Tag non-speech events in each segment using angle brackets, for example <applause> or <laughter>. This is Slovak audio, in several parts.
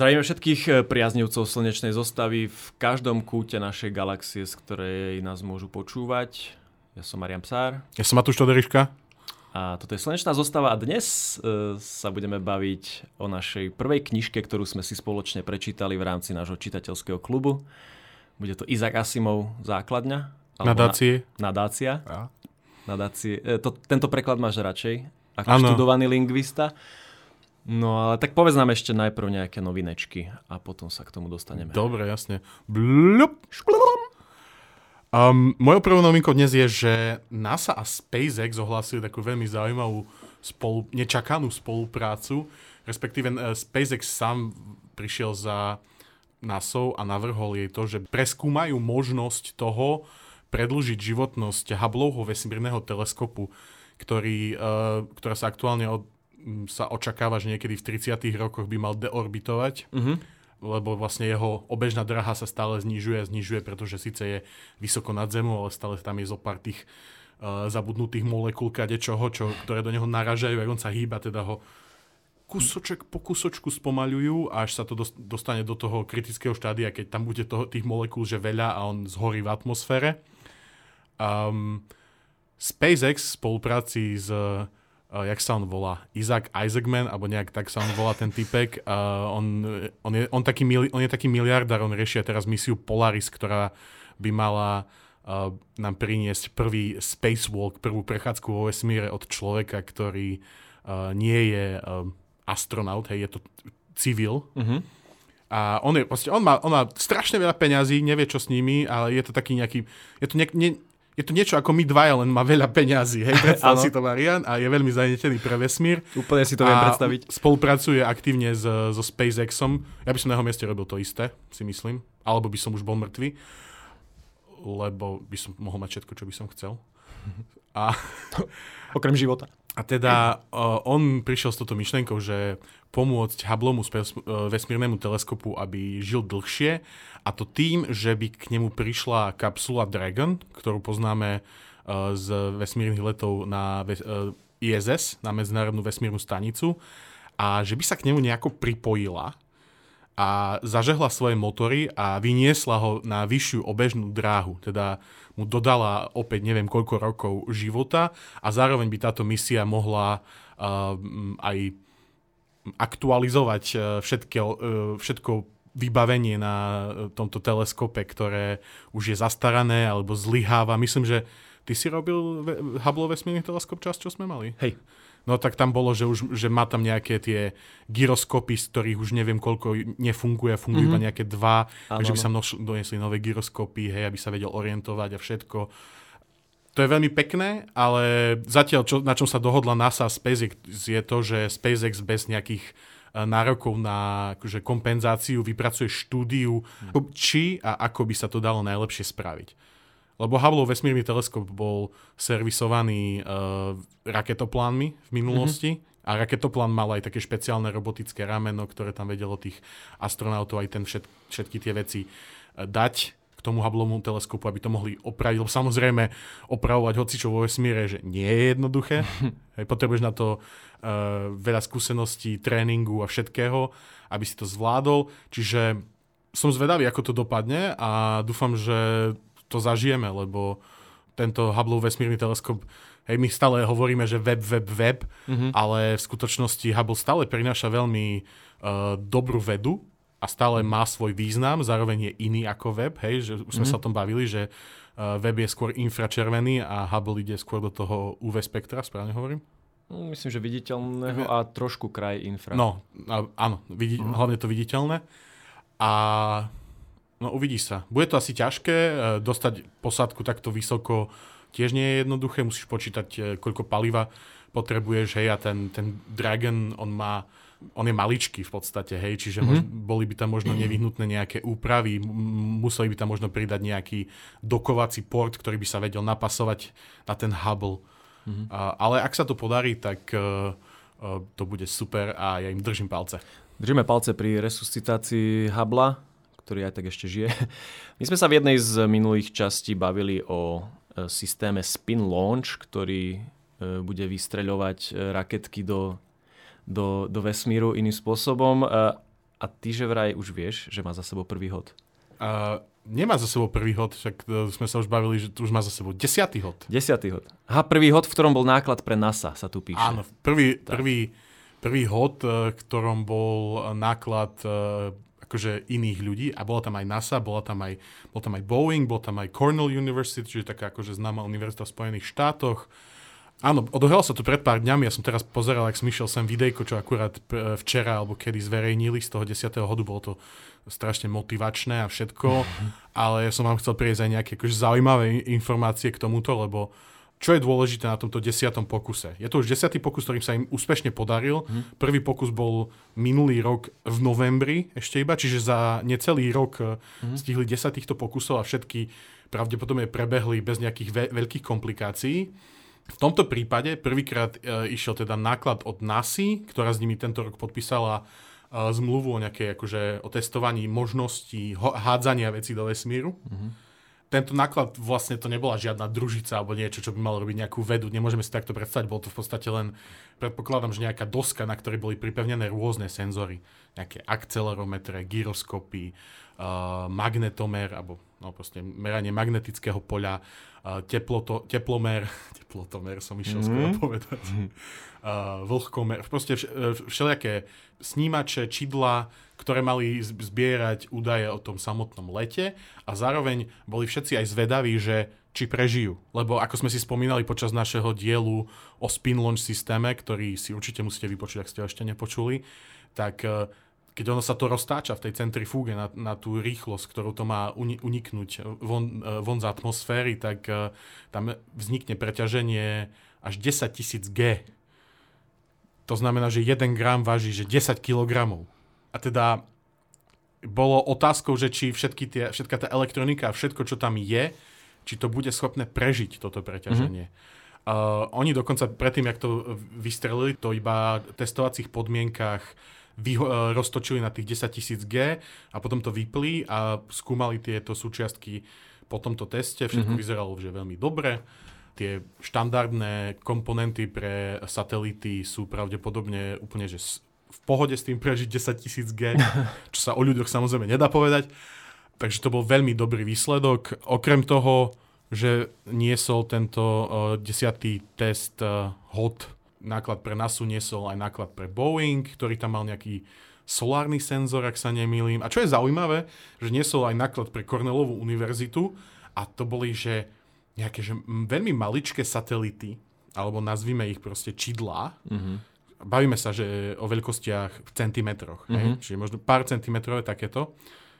Zdravíme všetkých eh, priaznivcov slnečnej zostavy v každom kúte našej galaxie, z ktorej nás môžu počúvať. Ja som Marian Psár. Ja som Matúš Toderiška. A toto je Slnečná zostava a dnes e, sa budeme baviť o našej prvej knižke, ktorú sme si spoločne prečítali v rámci nášho čitateľského klubu. Bude to Izak Asimov základňa. Nadácie. Na, nadácia. Ja. Nadácie. E, to, tento preklad máš radšej ako ano. študovaný lingvista. No ale tak povedz nám ešte najprv nejaké novinečky a potom sa k tomu dostaneme. Dobre, jasne. Blup. Um, mojou prvou novinkou dnes je, že NASA a SpaceX ohlásili takú veľmi zaujímavú spolu, nečakanú spoluprácu. Respektíve uh, SpaceX sám prišiel za NASA a navrhol jej to, že preskúmajú možnosť toho predlžiť životnosť Hubbleho vesmírneho teleskopu, ktorý, uh, ktorá sa aktuálne od sa očakáva, že niekedy v 30. rokoch by mal deorbitovať, uh-huh. lebo vlastne jeho obežná draha sa stále znižuje a znižuje, pretože síce je vysoko nad zemou, ale stále tam je zo pár tých uh, zabudnutých molekúl kadečoho, čo, ktoré do neho naražajú, ak on sa hýba, teda ho kusoček po kusočku spomaľujú, až sa to dostane do toho kritického štádia, keď tam bude toho, tých molekúl že veľa a on zhorí v atmosfére. Um, SpaceX v spolupráci s uh, jak sa on volá, Isaac Isaacman, alebo nejak tak sa on volá ten typek. Uh, on, on, je, on, taký mili, on je taký miliardár, on riešia teraz misiu Polaris, ktorá by mala uh, nám priniesť prvý spacewalk, prvú prechádzku vo vesmíre od človeka, ktorý uh, nie je uh, astronaut, hej, je to civil. Uh-huh. A on, je, proste, on, má, on má strašne veľa peňazí, nevie čo s nimi, ale je to taký nejaký, je to nejak, ne, je to niečo ako my dvaja, len má veľa peňazí. Hej, <laughs> predstav si to Marian a je veľmi zanetený pre vesmír. Úplne si to viem predstaviť. Spolupracuje aktívne s, so SpaceXom. Ja by som na jeho mieste robil to isté, si myslím. Alebo by som už bol mŕtvy. Lebo by som mohol mať všetko, čo by som chcel. A... <laughs> Okrem života. A teda uh, on prišiel s touto myšlenkou, že pomôcť Hubblomu uh, vesmírnemu teleskopu, aby žil dlhšie a to tým, že by k nemu prišla kapsula Dragon, ktorú poznáme uh, z vesmírnych letov na uh, ISS, na Medzinárodnú vesmírnu stanicu a že by sa k nemu nejako pripojila a zažehla svoje motory a vyniesla ho na vyššiu obežnú dráhu. Teda mu dodala opäť neviem koľko rokov života a zároveň by táto misia mohla uh, aj aktualizovať uh, všetko, uh, všetko vybavenie na tomto teleskope, ktoré už je zastarané alebo zlyháva. Myslím, že ty si robil Hubble vesmírny teleskop čas, čo sme mali? Hej. No tak tam bolo, že, už, že má tam nejaké tie gyroskopy, z ktorých už neviem koľko nefunguje, fungujú mm-hmm. iba nejaké dva, ano, takže by sa množ, donesli nové gyroskopy, hej, aby sa vedel orientovať a všetko. To je veľmi pekné, ale zatiaľ, čo, na čom sa dohodla NASA a SpaceX, je to, že SpaceX bez nejakých eh, nárokov na akože, kompenzáciu vypracuje štúdiu, mm. či a ako by sa to dalo najlepšie spraviť. Lebo Hubble vesmírny teleskop bol servisovaný uh, raketoplánmi v minulosti mm-hmm. a raketoplán mal aj také špeciálne robotické rameno, ktoré tam vedelo tých astronautov aj ten všet, všetky tie veci uh, dať k tomu Hubbleomu teleskopu, aby to mohli opraviť. Lebo samozrejme opravovať hocičo vo vesmíre, že nie je jednoduché. <laughs> Hej, potrebuješ na to uh, veľa skúseností, tréningu a všetkého, aby si to zvládol. Čiže som zvedavý, ako to dopadne a dúfam, že to zažijeme, lebo tento Hubble vesmírny teleskop, hej, my stále hovoríme, že web, web, web, mm-hmm. ale v skutočnosti Hubble stále prináša veľmi uh, dobrú vedu a stále má svoj význam, zároveň je iný ako web, hej, že už sme mm-hmm. sa o tom bavili, že uh, web je skôr infračervený a Hubble ide skôr do toho UV spektra, správne hovorím? No, myslím, že viditeľného a trošku kraj infra. No, áno, vidi- mm. hlavne to viditeľné. A No uvidí sa. Bude to asi ťažké, e, dostať posádku takto vysoko tiež nie je jednoduché, musíš počítať, e, koľko paliva potrebuješ, hej, a ten, ten Dragon, on má, on je maličký v podstate, hej, čiže mm-hmm. mož, boli by tam možno nevyhnutné nejaké úpravy, museli by tam možno pridať nejaký dokovací port, ktorý by sa vedel napasovať na ten Hubble. Mm-hmm. A, ale ak sa to podarí, tak uh, uh, to bude super a ja im držím palce. Držíme palce pri resuscitácii Hubble ktorý aj tak ešte žije. My sme sa v jednej z minulých častí bavili o e, systéme Spin Launch, ktorý bude vystreľovať raketky do, do, do vesmíru iným spôsobom. a ty že vraj už vieš, že má za sebou prvý hod. Uh, nemá za sebou prvý hod, však uh, sme sa už bavili, že už má za sebou desiatý hod. Desiatý hod. Aha, prvý hod, v ktorom bol náklad pre NASA, sa tu píše. Áno, prvý, prvý, prvý hod, v ktorom bol náklad uh, akože iných ľudí a bola tam aj NASA, bola tam aj, bol tam aj Boeing, bol tam aj Cornell University, čiže taká akože známa univerzita v Spojených štátoch. Áno, odohral sa to pred pár dňami, ja som teraz pozeral, ak som išiel sem videjko, čo akurát včera alebo kedy zverejnili z toho 10. hodu, bolo to strašne motivačné a všetko, ale ja som vám chcel prieť aj nejaké akože zaujímavé informácie k tomuto, lebo čo je dôležité na tomto desiatom pokuse? Je to už desiatý pokus, ktorým sa im úspešne podaril. Hmm. Prvý pokus bol minulý rok v novembri ešte iba, čiže za necelý rok hmm. stihli 10 týchto pokusov a všetky pravdepodobne prebehli bez nejakých ve- veľkých komplikácií. V tomto prípade prvýkrát e, išiel teda náklad od NASI, ktorá s nimi tento rok podpísala e, zmluvu o nejakej akože o testovaní možností ho- hádzania vecí do vesmíru. Mm-hmm tento náklad vlastne to nebola žiadna družica alebo niečo, čo by malo robiť nejakú vedu. Nemôžeme si takto predstaviť, bolo to v podstate len, predpokladám, že nejaká doska, na ktorej boli pripevnené rôzne senzory. Nejaké akcelerometre, gyroskopy, uh, magnetomer, alebo no proste meranie magnetického poľa, teploto, teplomer, <laughs> teplotomer som išiel mm-hmm. skoro povedať, uh, vlhkomer, proste vš, všelijaké snímače, čidla, ktoré mali zbierať údaje o tom samotnom lete a zároveň boli všetci aj zvedaví, že či prežijú. Lebo ako sme si spomínali počas našeho dielu o spin launch systéme, ktorý si určite musíte vypočuť, ak ste ho ešte nepočuli, tak e, keď ono sa to roztáča v tej centrifúge na, na tú rýchlosť, ktorú to má uniknúť von, e, von z atmosféry, tak e, tam vznikne preťaženie až 10 tisíc G. To znamená, že 1 gram váži že 10 kilogramov. A teda bolo otázkou, že či všetky tie, všetká tá elektronika a všetko, čo tam je, či to bude schopné prežiť toto preťaženie. Mm-hmm. Uh, oni dokonca predtým, jak to vystrelili, to iba v testovacích podmienkach vyho- uh, roztočili na tých 10 tisíc G a potom to vypli a skúmali tieto súčiastky po tomto teste. Všetko mm-hmm. vyzeralo že veľmi dobre. Tie štandardné komponenty pre satelity sú pravdepodobne úplne že v pohode s tým prežiť 10 tisíc G, <laughs> čo sa o ľuďoch samozrejme nedá povedať. Takže to bol veľmi dobrý výsledok. Okrem toho, že niesol tento uh, desiatý test uh, hod, náklad pre NASU niesol aj náklad pre Boeing, ktorý tam mal nejaký solárny senzor, ak sa nemýlim. A čo je zaujímavé, že niesol aj náklad pre Cornellovú univerzitu a to boli, že nejaké že veľmi maličké satelity, alebo nazvime ich proste čidlá, mm-hmm bavíme sa, že o veľkostiach v centimetroch. Mm-hmm. Čiže možno pár centimetrov je takéto.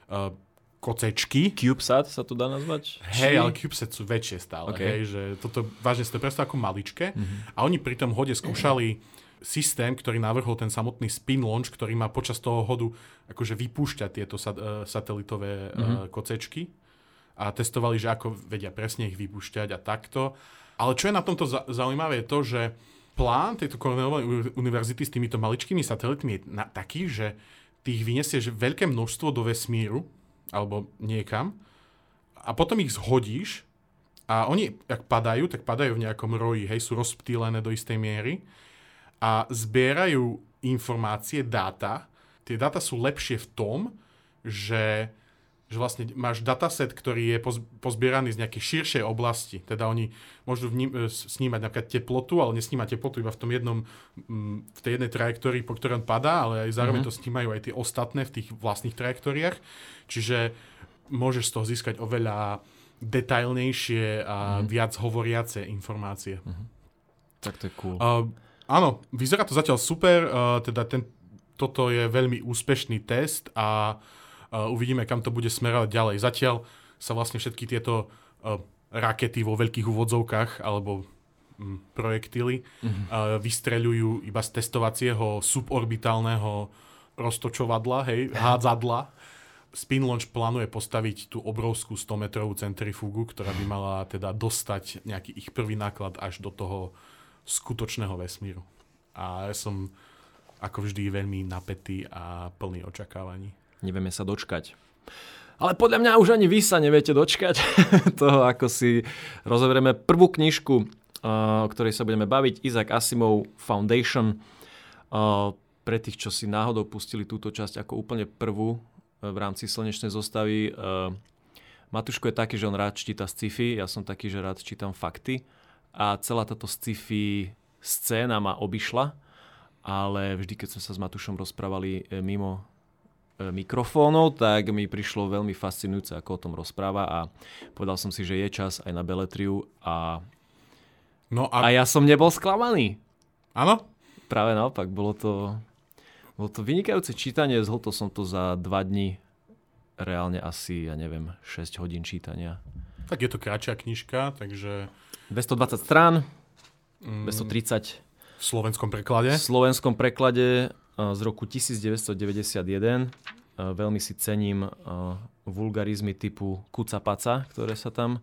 Uh, kocečky. CubeSat sa to dá nazvať? Hej, ale CubeSat sú väčšie stále. Okay. Hej, že toto vážne si to predstav ako maličké. Mm-hmm. A oni pri tom hode skúšali systém, ktorý navrhol ten samotný spin launch, ktorý má počas toho hodu akože vypúšťať tieto sat- uh, satelitové mm-hmm. kocečky a testovali, že ako vedia presne ich vypúšťať a takto. Ale čo je na tomto za- zaujímavé je to, že plán tejto Cornellovej univerzity s týmito maličkými satelitmi je na, taký, že ty ich vyniesieš veľké množstvo do vesmíru, alebo niekam, a potom ich zhodíš a oni, ak padajú, tak padajú v nejakom roji, hej, sú rozptýlené do istej miery a zbierajú informácie, dáta. Tie dáta sú lepšie v tom, že že vlastne máš dataset, ktorý je pozbieraný z nejakej širšej oblasti. Teda oni môžu vním, e, snímať napríklad teplotu, ale nesníma teplotu iba v tom jednom, mm, v tej jednej trajektórii, po ktorej on padá, ale aj zároveň mm-hmm. to snímajú aj tie ostatné v tých vlastných trajektóriách. Čiže môžeš z toho získať oveľa detailnejšie a mm-hmm. viac hovoriace informácie. Mm-hmm. Tak to je cool. Uh, áno, vyzerá to zatiaľ super, uh, teda ten, toto je veľmi úspešný test a uh, uvidíme, kam to bude smerovať ďalej. Zatiaľ sa vlastne všetky tieto uh, rakety vo veľkých úvodzovkách alebo um, projektily mm-hmm. vystreľujú iba z testovacieho suborbitálneho roztočovadla, hej, hádzadla. Spin Launch plánuje postaviť tú obrovskú 100-metrovú centrifúgu, ktorá by mala teda dostať nejaký ich prvý náklad až do toho skutočného vesmíru. A ja som ako vždy veľmi napätý a plný očakávaní. Nevieme sa dočkať. Ale podľa mňa už ani vy sa neviete dočkať <laughs> toho, ako si rozoberieme prvú knižku, o ktorej sa budeme baviť, Isaac Asimov Foundation. pre tých, čo si náhodou pustili túto časť ako úplne prvú v rámci slnečnej zostavy, Matuško je taký, že on rád číta sci-fi, ja som taký, že rád čítam fakty a celá táto sci-fi scéna ma obišla, ale vždy, keď sme sa s Matušom rozprávali mimo mikrofónov, tak mi prišlo veľmi fascinujúce, ako o tom rozpráva a povedal som si, že je čas aj na Beletriu a, no a... a ja som nebol sklamaný. Áno? Práve naopak, bolo to, bolo to vynikajúce čítanie, zhltol som to za dva dní reálne asi, ja neviem, 6 hodín čítania. Tak je to kratšia knižka, takže... 220 strán, mm, 230. V slovenskom preklade? V slovenskom preklade z roku 1991. Veľmi si cením vulgarizmy typu kucapaca, ktoré sa tam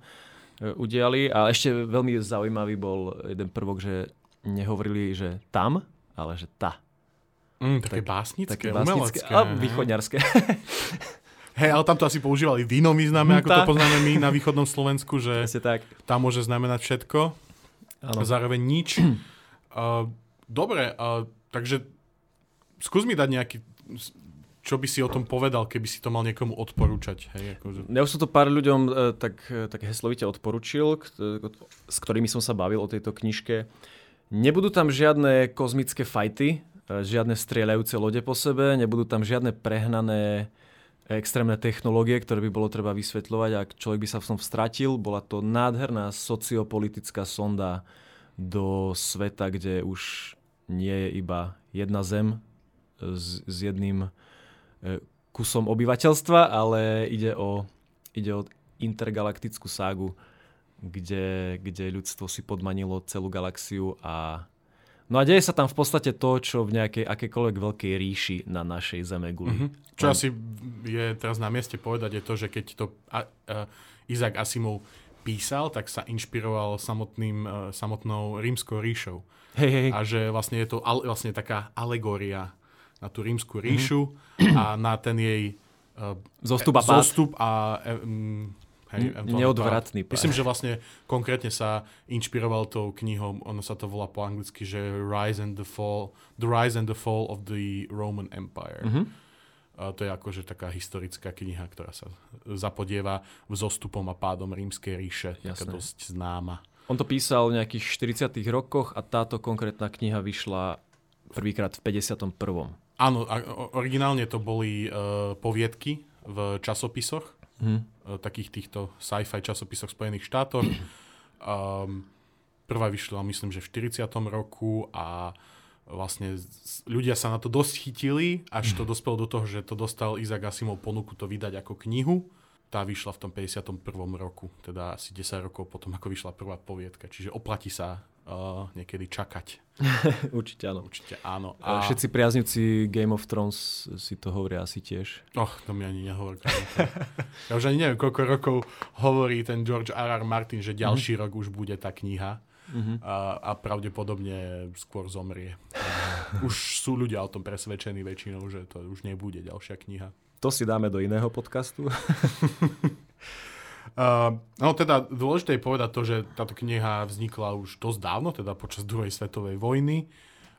udiali. A ešte veľmi zaujímavý bol jeden prvok, že nehovorili, že tam, ale že ta. Mm, také tak, básnické, také básnické a východňarské. <laughs> Hej, ale tam to asi používali v inom význame, ako to poznáme my na východnom Slovensku, že tak. tam môže znamenať všetko ano. zároveň nič. uh, <clears throat> dobre, uh, takže skús mi dať nejaký čo by si o tom povedal, keby si to mal niekomu odporúčať? Hej, akože... Ja už som to pár ľuďom uh, tak, tak heslovite odporučil, s ktorými som sa bavil o tejto knižke. Nebudú tam žiadne kozmické fajty, žiadne strieľajúce lode po sebe, nebudú tam žiadne prehnané extrémne technológie, ktoré by bolo treba vysvetľovať a človek by sa v tom stratil. Bola to nádherná sociopolitická sonda do sveta, kde už nie je iba jedna zem s, s jedným e, kusom obyvateľstva, ale ide o, ide o intergalaktickú ságu, kde, kde ľudstvo si podmanilo celú galaxiu a No a deje sa tam v podstate to, čo v nejakej akékoľvek veľkej ríši na našej zeme guli. Mm-hmm. Čo asi je teraz na mieste povedať, je to, že keď to a, a, Isaac Asimov písal, tak sa inšpiroval samotným, uh, samotnou rímskou ríšou. Hej, hej. A že vlastne je to al, vlastne taká alegória na tú rímsku ríšu mm-hmm. a na ten jej uh, zostup a, zostup a um, Hej, Neodvratný pád. Myslím, že vlastne konkrétne sa inšpiroval tou knihou, ono sa to volá po anglicky, že Rise and the Fall, The Rise and the Fall of the Roman Empire. Mm-hmm. A to je akože taká historická kniha, ktorá sa zapodieva zostupom a pádom rímskej ríše, Jasné. taká dosť známa. On to písal v nejakých 40 rokoch a táto konkrétna kniha vyšla prvýkrát v 51. Áno, originálne to boli uh, poviedky v časopisoch hmm. takých týchto sci-fi časopisoch Spojených štátoch. Um, <clears throat> prvá vyšla, myslím, že v 40. roku a vlastne ľudia sa na to dosť chytili, až to mhm. dospelo do toho, že to dostal Isaac Asimov ponuku to vydať ako knihu. Tá vyšla v tom 51. roku, teda asi 10 rokov potom, ako vyšla prvá poviedka. Čiže oplatí sa uh, niekedy čakať. <laughs> Určite áno. Určite áno. A... Všetci priaznivci Game of Thrones si to hovoria asi tiež. Och, to mi ani nehovor. ja už ani neviem, koľko rokov hovorí ten George R. R. Martin, že ďalší mm-hmm. rok už bude tá kniha. Mm-hmm. A, a pravdepodobne skôr zomrie. <laughs> už sú ľudia o tom presvedčení väčšinou, že to už nebude ďalšia kniha. To si dáme do iného podcastu. Uh, <laughs> no teda dôležité je povedať to, že táto kniha vznikla už dosť dávno, teda počas druhej svetovej vojny.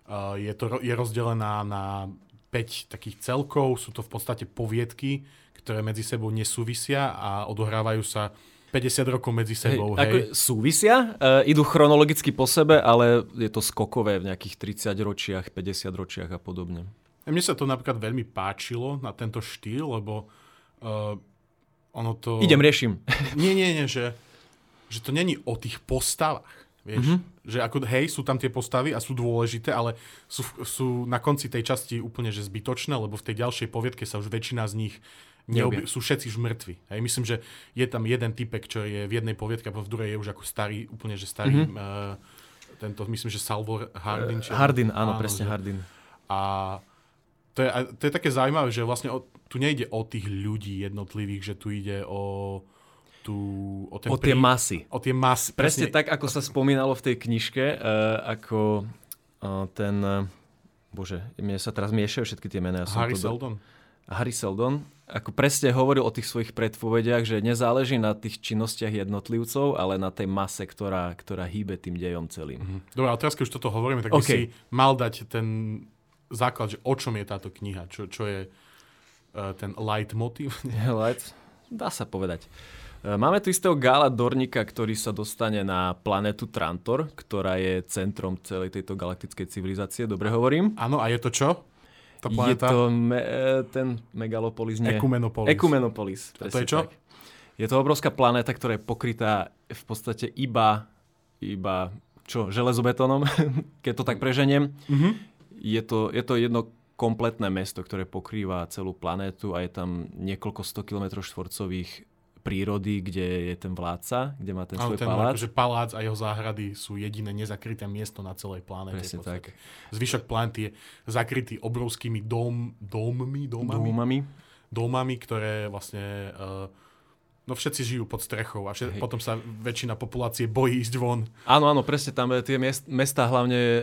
Uh, je, to, je rozdelená na 5 takých celkov, sú to v podstate poviedky, ktoré medzi sebou nesúvisia a odohrávajú sa 50 rokov medzi sebou. Hej, hej. Ako súvisia, uh, idú chronologicky po sebe, ale je to skokové v nejakých 30 ročiach, 50 ročiach a podobne. Mne sa to napríklad veľmi páčilo na tento štýl, lebo uh, ono to... Idem, riešim. <laughs> Nie, nie, nie, že, že to není o tých postavách. Vieš, mm-hmm. že ako, hej, sú tam tie postavy a sú dôležité, ale sú, sú na konci tej časti úplne že zbytočné, lebo v tej ďalšej poviedke sa už väčšina z nich neobie, sú všetci už mŕtvi. Hej, myslím, že je tam jeden typek, čo je v jednej poviedke, a v druhej je už ako starý, úplne že starý, mm-hmm. uh, tento, myslím, že Salvor Hardin. Či, Hardin, áno, áno presne že, Hardin. A to je, to je také zaujímavé, že vlastne o, tu nejde o tých ľudí jednotlivých, že tu ide o tu, o, ten o tie prí... masy. O tie masy. Presne, presne tak, ako sa spomínalo v tej knižke, uh, ako uh, ten, uh, bože, mne sa teraz miešajú všetky tie mená. Ja Harry Seldon. Do... Harry Seldon, ako presne hovoril o tých svojich predpovediach, že nezáleží na tých činnostiach jednotlivcov, ale na tej mase, ktorá, ktorá hýbe tým dejom celým. Mm-hmm. Dobre, ale teraz keď už toto hovoríme, tak okay. by si mal dať ten základ, že o čom je táto kniha, čo, čo je uh, ten light motiv. Light, <laughs> dá sa povedať. E, Máme tu istého Gála Dornika, ktorý sa dostane na planetu Trantor, ktorá je centrom celej tejto galaktickej civilizácie. Dobre hovorím? Áno, a je to čo? Tá Je planéta? to me, e, ten megalopolis, nie. Ekumenopolis. Ekumenopolis. A to je čo? Tak. Je to obrovská planéta, ktorá je pokrytá v podstate iba, iba čo, železobetónom, <laughs> keď to tak preženiem. Mhm. Je, to, je to jedno kompletné mesto, ktoré pokrýva celú planétu a je tam niekoľko 100 km štvorcových prírody, kde je ten vládca, kde má ten Áno, svoj ten palác. akože palác a jeho záhrady sú jediné nezakryté miesto na celej planéte. Presne tak. Zvyšok planéty je zakrytý obrovskými dom, dommi, domami, Dúmami. domami, ktoré vlastne... Uh, no všetci žijú pod strechou a všet, potom sa väčšina populácie bojí ísť von. Áno, áno, presne tam e, tie miest, mesta hlavne e,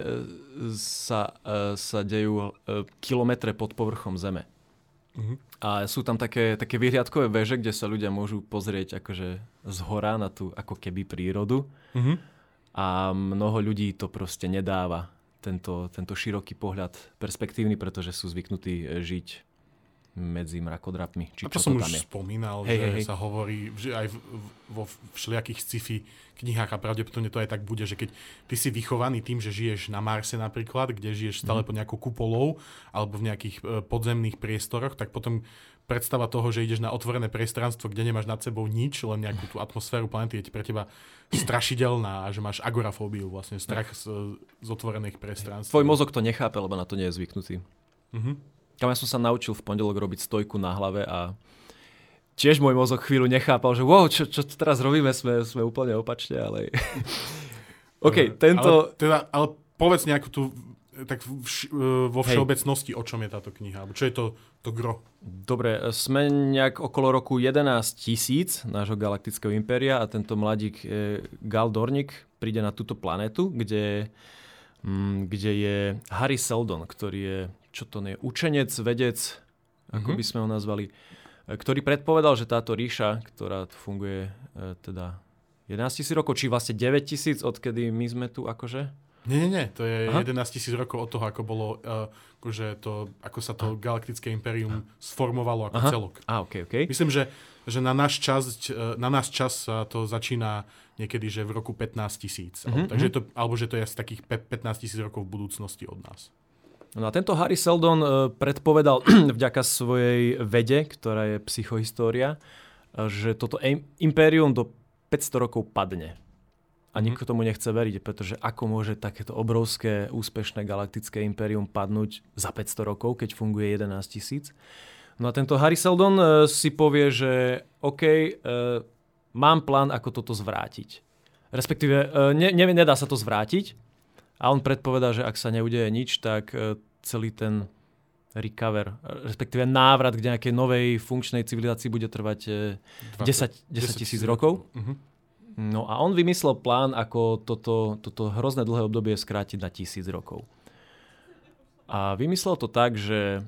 sa, e, sa dejú kilometre pod povrchom zeme. Mhm. A sú tam také, také vyhliadkové veže, kde sa ľudia môžu pozrieť akože z hora na tú ako keby prírodu. Mhm. A mnoho ľudí to proste nedáva, tento, tento široký pohľad perspektívny, pretože sú zvyknutí žiť medzi mrakodrapmi. Či A to som to už je. spomínal, Hej, že hej, sa hovorí že aj vo všelijakých sci-fi knihách a pravdepodobne to aj tak bude, že keď ty si vychovaný tým, že žiješ na Marse napríklad, kde žiješ stále Mhm. pod nejakou kupolou alebo v nejakých e, podzemných priestoroch, tak potom predstava toho, že ideš na otvorené priestranstvo, kde nemáš nad sebou nič, len nejakú tú atmosféru planety je pre teba strašidelná a že máš agorafóbiu, vlastne strach z, z otvorených priestranstv. Tvoj mozog to nechápe, lebo na to nie je zvyknutý. Mhm. Kam ja som sa naučil v pondelok robiť stojku na hlave a tiež môj mozog chvíľu nechápal, že wow, čo, čo teraz robíme, sme, sme úplne opačne, ale... <laughs> OK, tento... Ale, teda, ale povedz nejakú tú tak vš, e, vo Hej. všeobecnosti, o čom je táto kniha, alebo čo je to, to gro. Dobre, sme nejak okolo roku 11 tisíc nášho galaktického impéria a tento mladík e, Gal Dornik príde na túto planetu, kde, mm, kde je Harry Seldon, ktorý je, čo to je, učenec, vedec, ako Mhm. by sme ho nazvali, e, ktorý predpovedal, že táto ríša, ktorá funguje e, teda 11 tisíc rokov, či vlastne 9 tisíc, odkedy my sme tu akože? Nie, nie, nie, to je Aha. 11 tisíc rokov od toho, ako bolo, uh, akože to, ako sa to galaktické impérium sformovalo ako Aha. celok. Á, OK, OK. Myslím, že, že na, náš čas, na náš čas sa to začína niekedy, že v roku 15 tisíc. Mhm, Mm-hmm. Takže to, alebo že to je z takých pe- 15 tisíc rokov v budúcnosti od nás. No a tento Harry Seldon e, predpovedal <clears throat> vďaka svojej vede, ktorá je psychohistória, e, že toto im- impérium do 500 rokov padne. A Mhm. nikto tomu nechce veriť, pretože ako môže takéto obrovské, úspešné galaktické impérium padnúť za 500 rokov, keď funguje 11 tisíc. No a tento Harry Seldon e, si povie, že OK, mám plán, ako toto zvrátiť. Respektíve, ne, ne, nedá sa to zvrátiť, a on predpovedá, že ak sa neudeje nič, tak e, celý ten recover, e, respektíve návrat k nejakej novej funkčnej civilizácii bude trvať e, 10 10 tisíc rokov. Mhm. No a on vymyslel plán, ako toto, toto hrozné dlhé obdobie skrátiť na tisíc rokov. A vymyslel to tak, že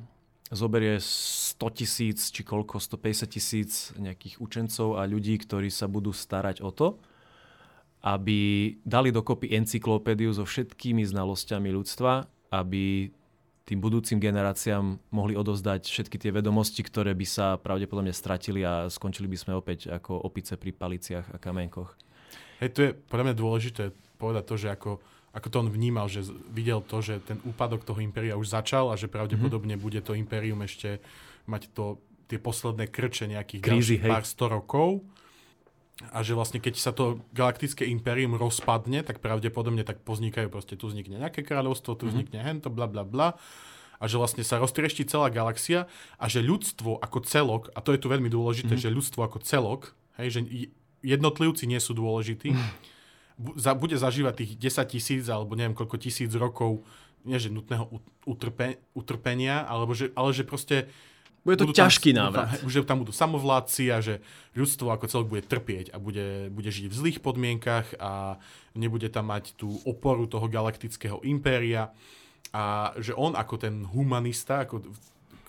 zoberie 100 tisíc či koľko, 150 tisíc nejakých učencov a ľudí, ktorí sa budú starať o to, aby dali dokopy encyklopédiu so všetkými znalosťami ľudstva, aby tým budúcim generáciám mohli odovzdať všetky tie vedomosti, ktoré by sa pravdepodobne stratili a skončili by sme opäť ako opice pri paliciach a kamenkoch. Hej, to je pre mňa dôležité povedať to, že ako, ako to on vnímal, že videl to, že ten úpadok toho impéria už začal a že pravdepodobne Mhm. mm-hmm. bude to impérium ešte mať to, tie posledné krče nejakých Krízy, ďalších hej. pár sto rokov. A že vlastne keď sa to galaktické impérium rozpadne, tak pravdepodobne tak poznikajú proste, tu vznikne nejaké kráľovstvo, tu Mhm. vznikne hento, bla bla bla. A že vlastne sa roztriešti celá galaxia a že ľudstvo ako celok, a to je tu veľmi dôležité, Mhm. že ľudstvo ako celok, hej, že jednotlivci nie sú dôležití, bu- za, bude zažívať tých 10 tisíc alebo neviem koľko tisíc rokov, nie že nutného ut- utrpe, utrpenia, alebo že, ale že proste Bude to budú tam- ťažký budú návrat. Tam, že tam budú samovládci a že ľudstvo ako celok bude trpieť a bude, bude žiť v zlých podmienkach a nebude tam mať tú oporu toho galaktického impéria a že on ako ten humanista, ako,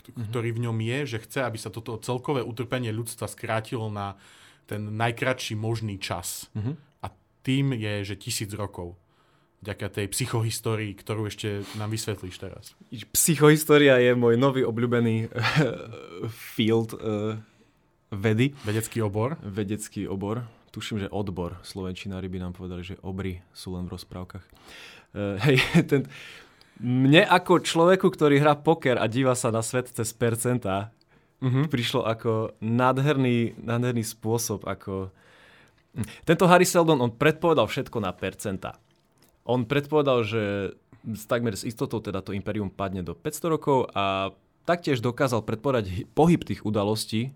Mhm. ktorý v ňom je, že chce, aby sa toto celkové utrpenie ľudstva skrátilo na ten najkratší možný čas. Mhm. A tým je, že tisíc rokov. Vďaka tej psychohistórii, ktorú ešte nám vysvetlíš teraz. Psychohistória je môj nový obľúbený field uh, vedy. Vedecký obor. Vedecký obor. Tuším, že odbor. Slovenčinári by nám povedali, že obry sú len v rozprávkach. Uh, hej, <laughs> ten, mne ako človeku, ktorý hrá poker a díva sa na svet cez percentá, uh-huh. prišlo ako nádherný, nádherný spôsob, ako... Tento Harry Seldon, on predpovedal všetko na percentá. On predpovedal, že takmer s istotou teda to imperium padne do 500 rokov a taktiež dokázal predpovedať pohyb tých udalostí,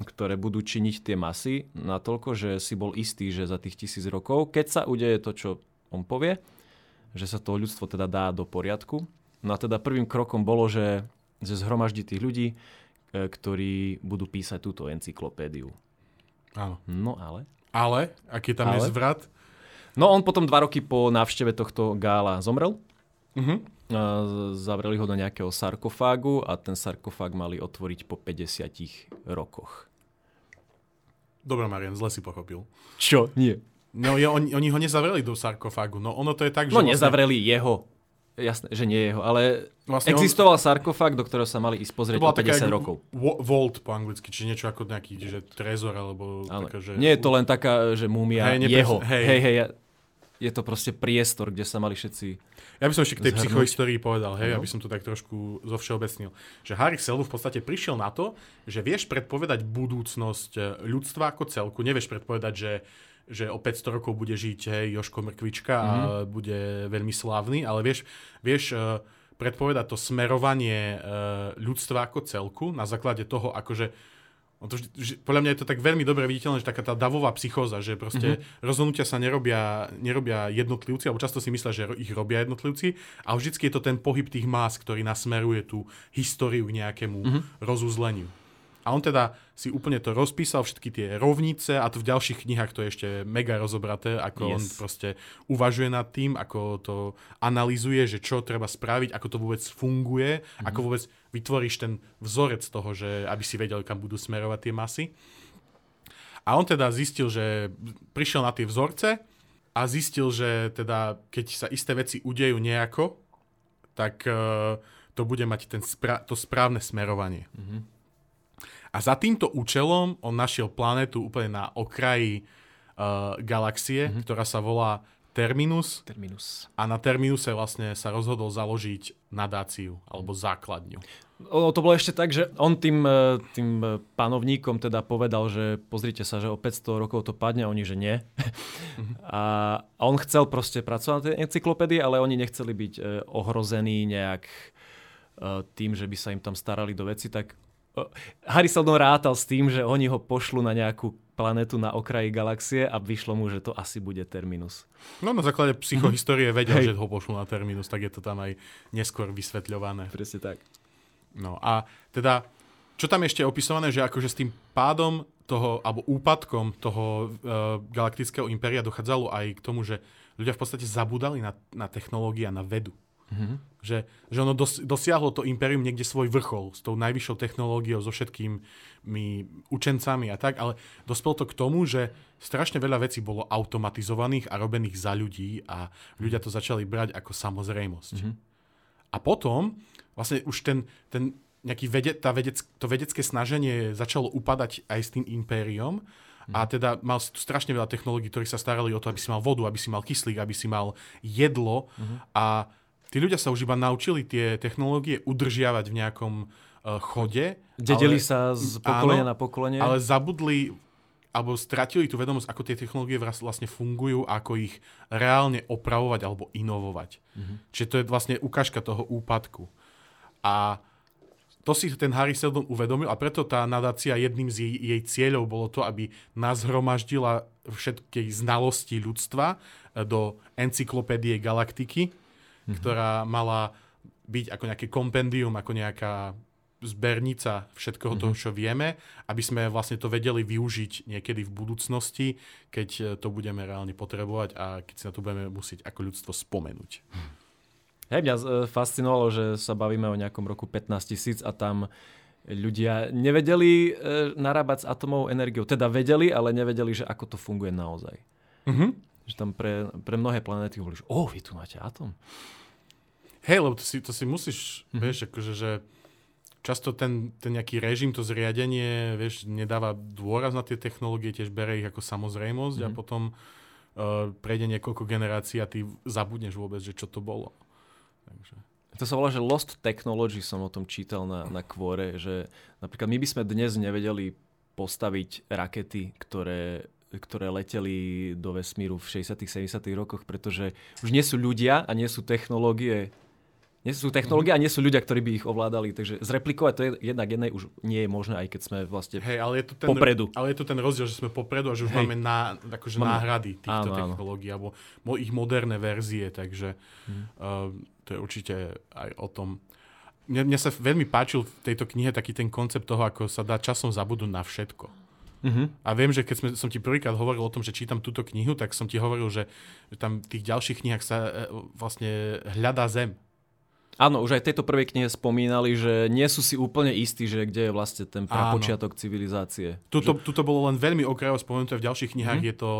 ktoré budú činiť tie masy natoľko, že si bol istý, že za tých tisíc rokov, keď sa udeje to, čo on povie, že sa to ľudstvo teda dá do poriadku. No a teda prvým krokom bolo, že, že zhromaždí tých ľudí, e, ktorí budú písať túto encyklopédiu. Áno. No ale? Ale? Aký tam ale? je zvrat? No on potom dva roky po návšteve tohto gála zomrel. Uh-huh. Zavreli ho do nejakého sarkofágu a ten sarkofág mali otvoriť po 50 rokoch. Dobre, Marian, zle si pochopil. Čo? Nie. No, je, oni, oni ho nezavreli do sarkofágu. No, ono to je tak, že... No, vlastne... nezavreli jeho. Jasné, že nie jeho, ale vlastne existoval on... sarkofág, do ktorého sa mali ísť pozrieť o 50 rokov. Vault po anglicky, čiže niečo ako nejaký že trezor, alebo ale taká, že... Nie je to len taká, že múmia hej, jeho. Hej, hej, hej, je to proste priestor, kde sa mali všetci Ja by som ešte k tej psychohistórii povedal, hej, no. aby som to tak trošku zo všeobecnil. Že Harry Selvu v podstate prišiel na to, že vieš predpovedať budúcnosť eh, ľudstva ako celku. Nevieš predpovedať, že že o 500 rokov bude žiť hej, Joško Mrkvička mm-hmm. a mhm. bude veľmi slávny, ale vieš, vieš uh, predpovedať to smerovanie uh, ľudstva ako celku na základe toho, akože on to, že, podľa mňa je to tak veľmi dobre viditeľné, že taká tá davová psychóza, že proste mm-hmm. rozhodnutia sa nerobia, nerobia jednotlivci, alebo často si myslia, že ich robia jednotlivci, ale vždycky je to ten pohyb tých más, ktorý nasmeruje tú históriu k nejakému mm-hmm. rozuzleniu. A on teda si úplne to rozpísal, všetky tie rovnice a to v ďalších knihách to je ešte mega rozobraté, ako yes. on proste uvažuje nad tým, ako to analizuje, že čo treba spraviť, ako to vôbec funguje, mm-hmm. ako vôbec vytvoríš ten vzorec toho, že aby si vedel, kam budú smerovať tie masy. A on teda zistil, že prišiel na tie vzorce a zistil, že teda keď sa isté veci udejú nejako, tak uh, to bude mať ten spra- to správne smerovanie. Mm-hmm. A za týmto účelom on našiel planetu úplne na okraji uh, galaxie, mm-hmm. ktorá sa volá Terminus. Terminus. A na Terminuse vlastne sa rozhodol založiť nadáciu alebo základňu. O, to bolo ešte tak, že on tým, e, tým e, panovníkom teda povedal, že pozrite sa, že o 500 rokov to padne, a oni, že nie. Mm-hmm. A, <laughs> a on chcel proste pracovať na tej encyklopédii, ale oni nechceli byť e, ohrození nejak tým, že by sa im tam starali do veci, tak Harry Seldon rátal s tým, že oni ho pošlu na nejakú planetu na okraji galaxie a vyšlo mu, že to asi bude Terminus. No na základe psychohistórie vedel, Hej. že ho pošlu na Terminus, tak je to tam aj neskôr vysvetľované. Presne tak. No a teda, čo tam ešte je opisované, že akože s tým pádom toho, alebo úpadkom toho uh, galaktického impéria dochádzalo aj k tomu, že ľudia v podstate zabudali na, na technológie a na vedu. Mm-hmm. Že, že ono dos, dosiahlo to imperium niekde svoj vrchol s tou najvyššou technológiou, so všetkými učencami a tak, ale dospelo to k tomu, že strašne veľa vecí bolo automatizovaných a robených za ľudí a ľudia to začali brať ako samozrejmosť. Mm-hmm. A potom vlastne už ten, ten nejaký vede, tá vedec, to vedecké snaženie začalo upadať aj s tým impériom a mhm. teda mal si tu strašne veľa technológií, ktorí sa starali o to, aby si mal vodu, aby si mal kyslík, aby si mal jedlo mm-hmm. a tí ľudia sa už iba naučili tie technológie udržiavať v nejakom uh, chode. Dedeli ale, sa z pokolenia áno, na pokolenie. Ale zabudli alebo stratili tú vedomosť, ako tie technológie vlastne fungujú, ako ich reálne opravovať alebo inovovať. Mm-hmm. Čiže to je vlastne ukážka toho úpadku. A to si ten Harry Seldon uvedomil a preto tá nadácia jedným z jej, jej cieľov bolo to, aby nazhromaždila všetky znalosti ľudstva eh, do encyklopédie galaktiky, mm-hmm. ktorá mala byť ako nejaké kompendium, ako nejaká zbernica všetkoho mm-hmm. toho, čo vieme, aby sme vlastne to vedeli využiť niekedy v budúcnosti, keď e, to budeme reálne potrebovať a keď si na to budeme musieť ako ľudstvo spomenúť. Hej, mňa e, fascinovalo, že sa bavíme o nejakom roku 15 tisíc a tam ľudia nevedeli e, narábať s atomovou energiou. Teda vedeli, ale nevedeli, že ako to funguje naozaj. Mm-hmm. Že tam pre, pre mnohé planéty hovoríš, o, vy tu máte atom. Hej, lebo to si, to si musíš, mm-hmm. vieš, akože, že často ten, ten nejaký režim, to zriadenie, vieš, nedáva dôraz na tie technológie, tiež bere ich ako samozrejmosť mm-hmm. a potom uh, prejde niekoľko generácií a ty zabudneš vôbec, že čo to bolo. Takže... To sa volá, že Lost Technology som o tom čítal na, na kvore, že napríklad my by sme dnes nevedeli postaviť rakety, ktoré ktoré leteli do vesmíru v 60 70 rokoch, pretože už nie sú ľudia a nie sú technológie nie sú technológie a nie sú ľudia, ktorí by ich ovládali, takže zreplikovať to je jednak jednej už nie je možné, aj keď sme vlastne Hej, ale je to ten, popredu. Ale je to ten rozdiel, že sme popredu a že už Hej. máme na, akože máme. náhrady týchto áno, technológií, áno. alebo ich moderné verzie, takže mm. uh, to je určite aj o tom. Mne, mne sa veľmi páčil v tejto knihe taký ten koncept toho, ako sa dá časom zabudnúť na všetko. Uh-huh. A viem, že keď sme, som ti prvýkrát hovoril o tom, že čítam túto knihu, tak som ti hovoril, že, tam v tých ďalších knihách sa e, vlastne hľadá zem. Áno, už aj v tejto prvej knihe spomínali, že nie sú si úplne istí, že kde je vlastne ten prapočiatok civilizácie. Tuto, že... tuto bolo len veľmi okrajovo spomenuté, v ďalších knihách mm. je to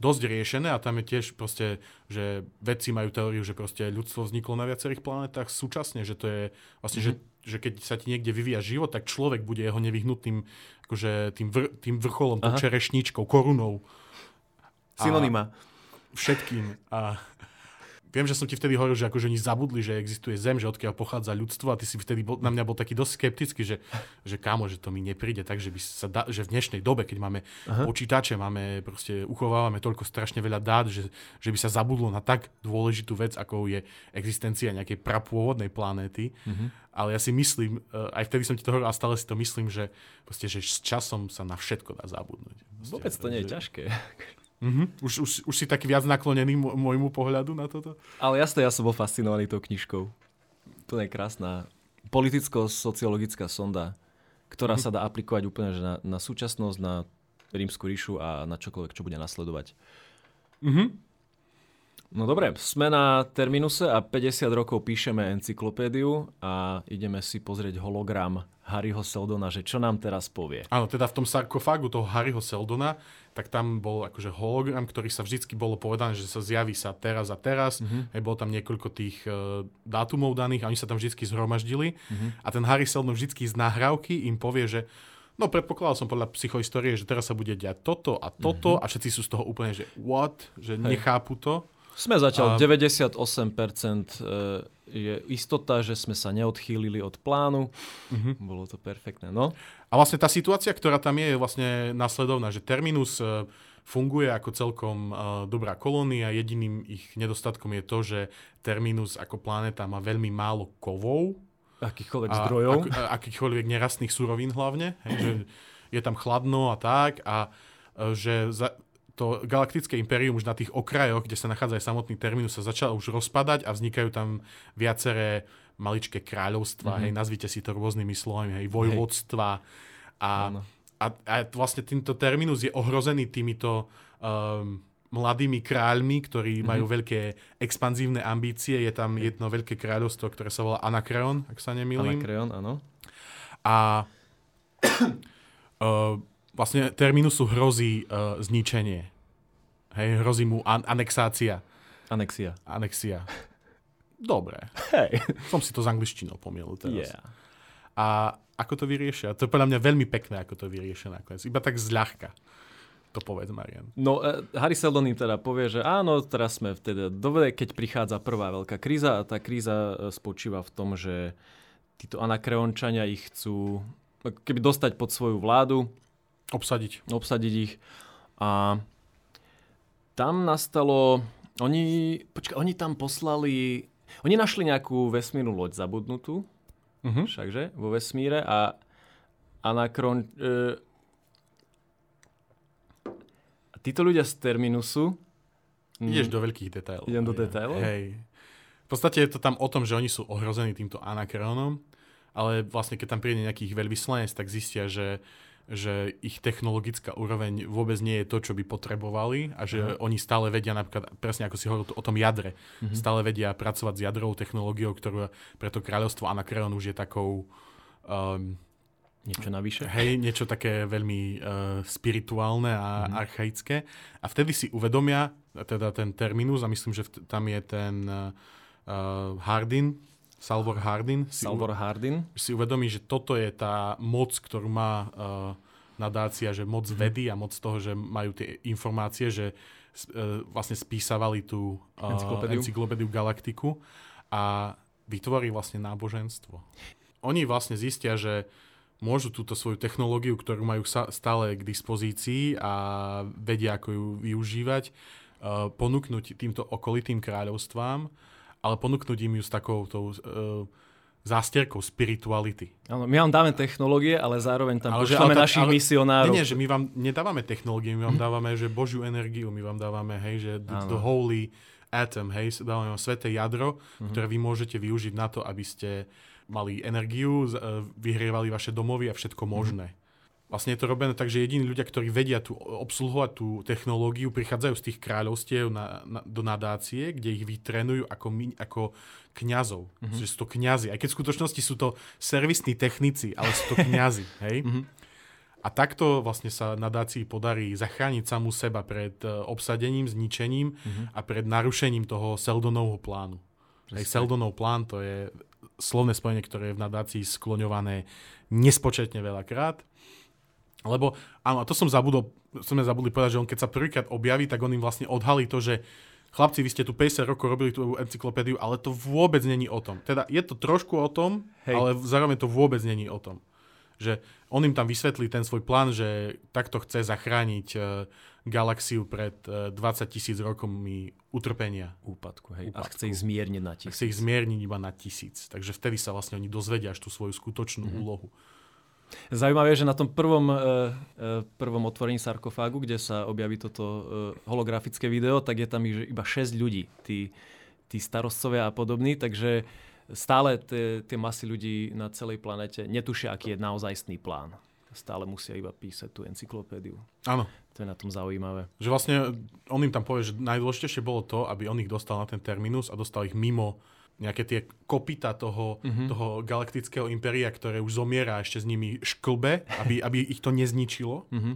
dosť riešené a tam je tiež proste, že vedci majú teóriu, že proste ľudstvo vzniklo na viacerých planetách súčasne, že to je vlastne, mm. že, že keď sa ti niekde vyvíja život, tak človek bude jeho nevyhnutným akože tým, vr, tým vrcholom, tou čerešničkou, korunou. Synonyma. Všetkým. A Viem, že som ti vtedy hovoril, že akože oni zabudli, že existuje Zem, že odkiaľ pochádza ľudstvo a ty si vtedy bol, na mňa bol taký dosť skeptický, že, že kámo, že to mi nepríde tak, že, by sa da, že v dnešnej dobe, keď máme Aha. počítače, máme proste, uchovávame toľko strašne veľa dát, že, že by sa zabudlo na tak dôležitú vec, ako je existencia nejakej prapôvodnej planéty. Uh-huh. Ale ja si myslím, eh, aj vtedy som ti to hovoril a stále si to myslím, že, proste, že s časom sa na všetko dá zabudnúť. Proste, Vôbec to nie je že... ťažké. Mm-hmm. Už, už, už si taký viac naklonený môjmu pohľadu na toto? Ale jasne, ja som bol fascinovaný tou knižkou. To je krásna politicko-sociologická sonda, ktorá mm-hmm. sa dá aplikovať úplne že na, na súčasnosť, na rímsku ríšu a na čokoľvek, čo bude nasledovať. Mm-hmm. No dobre, sme na Terminuse a 50 rokov píšeme encyklopédiu a ideme si pozrieť hologram Harryho Seldona, že čo nám teraz povie. Áno, teda v tom sarkofágu toho Harryho Seldona, tak tam bol akože hologram, ktorý sa vždycky bolo povedané, že sa zjaví sa teraz a teraz. Mm-hmm. Aj bolo tam niekoľko tých uh, dátumov daných a oni sa tam vždycky zhromaždili. Mm-hmm. A ten Harry Seldon vždycky z nahrávky im povie, že No predpokladal som podľa psychohistórie, že teraz sa bude diať toto a toto mm-hmm. a všetci sú z toho úplne, že what? Že Hej. nechápu to. Sme zatiaľ a... 98% e, je istota, že sme sa neodchýlili od plánu. Uh-huh. Bolo to perfektné, no. A vlastne tá situácia, ktorá tam je, je vlastne následovná, že Terminus e, funguje ako celkom uh, dobrá kolónia. Jediným ich nedostatkom je to, že Terminus ako planéta má veľmi málo kovov. Akýchkoľvek zdrojov. Ak, akýchkoľvek nerastných surovín hlavne. Hej, že je tam chladno a tak. A že za, to galaktické impérium už na tých okrajoch, kde sa nachádza aj samotný terminus, sa začalo už rozpadať a vznikajú tam viaceré maličké kráľovstva, mm-hmm. hej, nazvite si to rôznymi slovami, hej, vojvodstva. A, a, a vlastne tento terminus je ohrozený týmito um, mladými kráľmi, ktorí mm-hmm. majú veľké expanzívne ambície. Je tam okay. jedno veľké kráľovstvo, ktoré sa volá Anakreon, ak sa nemýlim. Anakreon, áno. A uh, <clears throat> vlastne Terminusu hrozí uh, zničenie. Hej, hrozí mu an- anexácia. Anexia. Anexia. Dobre. Hej. Som si to z angličtinou pomielil teraz. Yeah. A ako to vyriešia? To je podľa mňa veľmi pekné, ako to vyriešia nakoniec. Iba tak zľahka. To povedz, Marian. No, uh, Harry Seldon im teda povie, že áno, teraz sme vtedy dobre, keď prichádza prvá veľká kríza a tá kríza e, spočíva v tom, že títo anakreončania ich chcú keby dostať pod svoju vládu, Obsadiť. Obsadiť ich. A tam nastalo... Oni, počka, oni tam poslali... Oni našli nejakú vesmírnu loď zabudnutú, uh-huh. všakže, vo vesmíre a Anakron... E, títo ľudia z Terminusu... Ideš do veľkých detailov. Idem do detailov? Hej. V podstate je to tam o tom, že oni sú ohrození týmto Anakronom, ale vlastne keď tam príde nejakých veľvyslanec, tak zistia, že že ich technologická úroveň vôbec nie je to, čo by potrebovali a že uh-huh. oni stále vedia, napríklad, presne ako si hovoril o tom jadre, uh-huh. stále vedia pracovať s jadrovou technológiou, ktorú pre to kráľovstvo Anakreon už je takou um, Niečo navyše? Hej, niečo také veľmi uh, spirituálne a mm-hmm. archaické. A vtedy si uvedomia, teda ten terminus, a myslím, že vt- tam je ten uh, Hardin, Salvor Hardin. Si Salvor Hardin. Si uvedomí, že toto je tá moc, ktorú má uh, nadácia, že moc mm-hmm. vedy a moc toho, že majú tie informácie, že uh, vlastne spísavali tú uh, encyklopédiu. encyklopédiu Galaktiku a vytvorí vlastne náboženstvo. Oni vlastne zistia, že môžu túto svoju technológiu, ktorú majú stále k dispozícii a vedia, ako ju využívať, ponúknuť týmto okolitým kráľovstvám, ale ponúknuť im ju s takou tou, uh, zástierkou spirituality. Áno, my vám dáme technológie, ale zároveň tam ale pošleme ale, našich ale, misionárov. Nie, nie, že my vám nedávame technológie, my vám hm. dávame že Božiu energiu, my vám dávame, hej, že the, the holy atom, hej, dávame vám sveté jadro, mm-hmm. ktoré vy môžete využiť na to, aby ste mali energiu, e, vyhrievali vaše domovy a všetko mhm. možné. Vlastne je to robené tak, že jediní ľudia, ktorí vedia tu obsluhovať tú technológiu, prichádzajú z tých kráľovstiev na, na, do nadácie, kde ich vytrenujú ako, my, ako kňazov. Mm-hmm. Že sú to kňazi. Aj keď v skutočnosti sú to servisní technici, ale sú to kňazi. <laughs> hej? Mm-hmm. A takto vlastne sa nadácii podarí zachrániť samú seba pred e, obsadením, zničením mm-hmm. a pred narušením toho Seldonovho plánu. Hej, Seldonov plán to je slovné spojenie, ktoré je v nadácii skloňované nespočetne veľakrát. Lebo, áno, a to som zabudol, sme zabudli povedať, že on keď sa prvýkrát objaví, tak on im vlastne odhalí to, že chlapci, vy ste tu 50 rokov robili tú encyklopédiu, ale to vôbec není o tom. Teda je to trošku o tom, Hej. ale zároveň to vôbec není o tom. Že on im tam vysvetlí ten svoj plán, že takto chce zachrániť uh, galaxiu pred uh, 20 tisíc rokmi utrpenia. Úpadku, hej. Úpadku. A chce ich zmierniť na tisíc. A chce ich zmierniť iba na tisíc. Takže vtedy sa vlastne oni dozvedia až tú svoju skutočnú mm-hmm. úlohu. Zaujímavé, že na tom prvom, uh, prvom otvorení sarkofágu, kde sa objaví toto uh, holografické video, tak je tam iba 6 ľudí, tí, tí starostcovia a podobní, takže stále tie masy ľudí na celej planete netušia, aký je naozajstný plán. Stále musia iba písať tú encyklopédiu. Áno. To je na tom zaujímavé. Že vlastne on im tam povie, že najdôležitejšie bolo to, aby on ich dostal na ten terminus a dostal ich mimo nejaké tie kopita toho, mm-hmm. toho galaktického impéria, ktoré už zomiera ešte s nimi šklbe, aby, aby ich to nezničilo. Mm-hmm.